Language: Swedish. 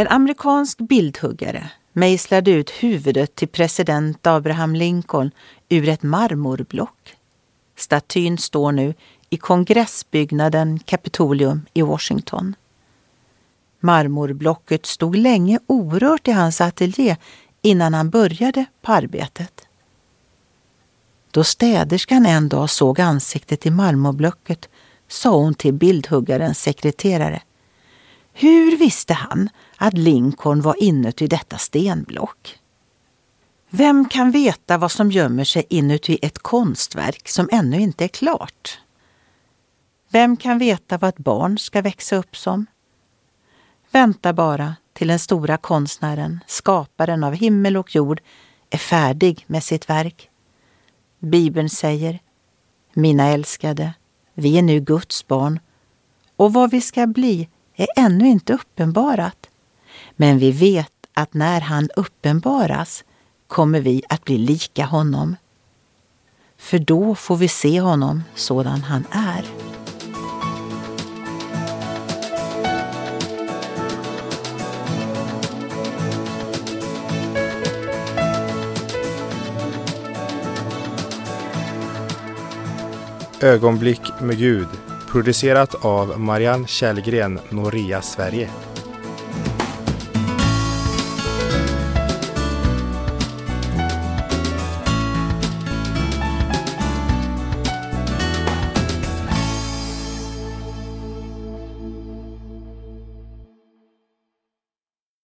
En amerikansk bildhuggare mejslade ut huvudet till president Abraham Lincoln ur ett marmorblock. Statyn står nu i kongressbyggnaden Capitolium i Washington. Marmorblocket stod länge orört i hans ateljé innan han började på arbetet. Då städerskan en dag såg ansiktet i marmorblocket sa hon till bildhuggarens sekreterare. Hur visste han att Lincoln var inuti detta stenblock? Vem kan veta vad som gömmer sig inuti ett konstverk som ännu inte är klart? Vem kan veta vad ett barn ska växa upp som? Vänta bara till den stora konstnären, skaparen av himmel och jord, är färdig med sitt verk. Bibeln säger, mina älskade, vi är nu Guds barn och vad vi ska bli är ännu inte uppenbarat. Men vi vet att när han uppenbaras kommer vi att bli lika honom. För då får vi se honom sådan han är. Ögonblick med Gud producerat av Marianne Källgren, Noria Sverige.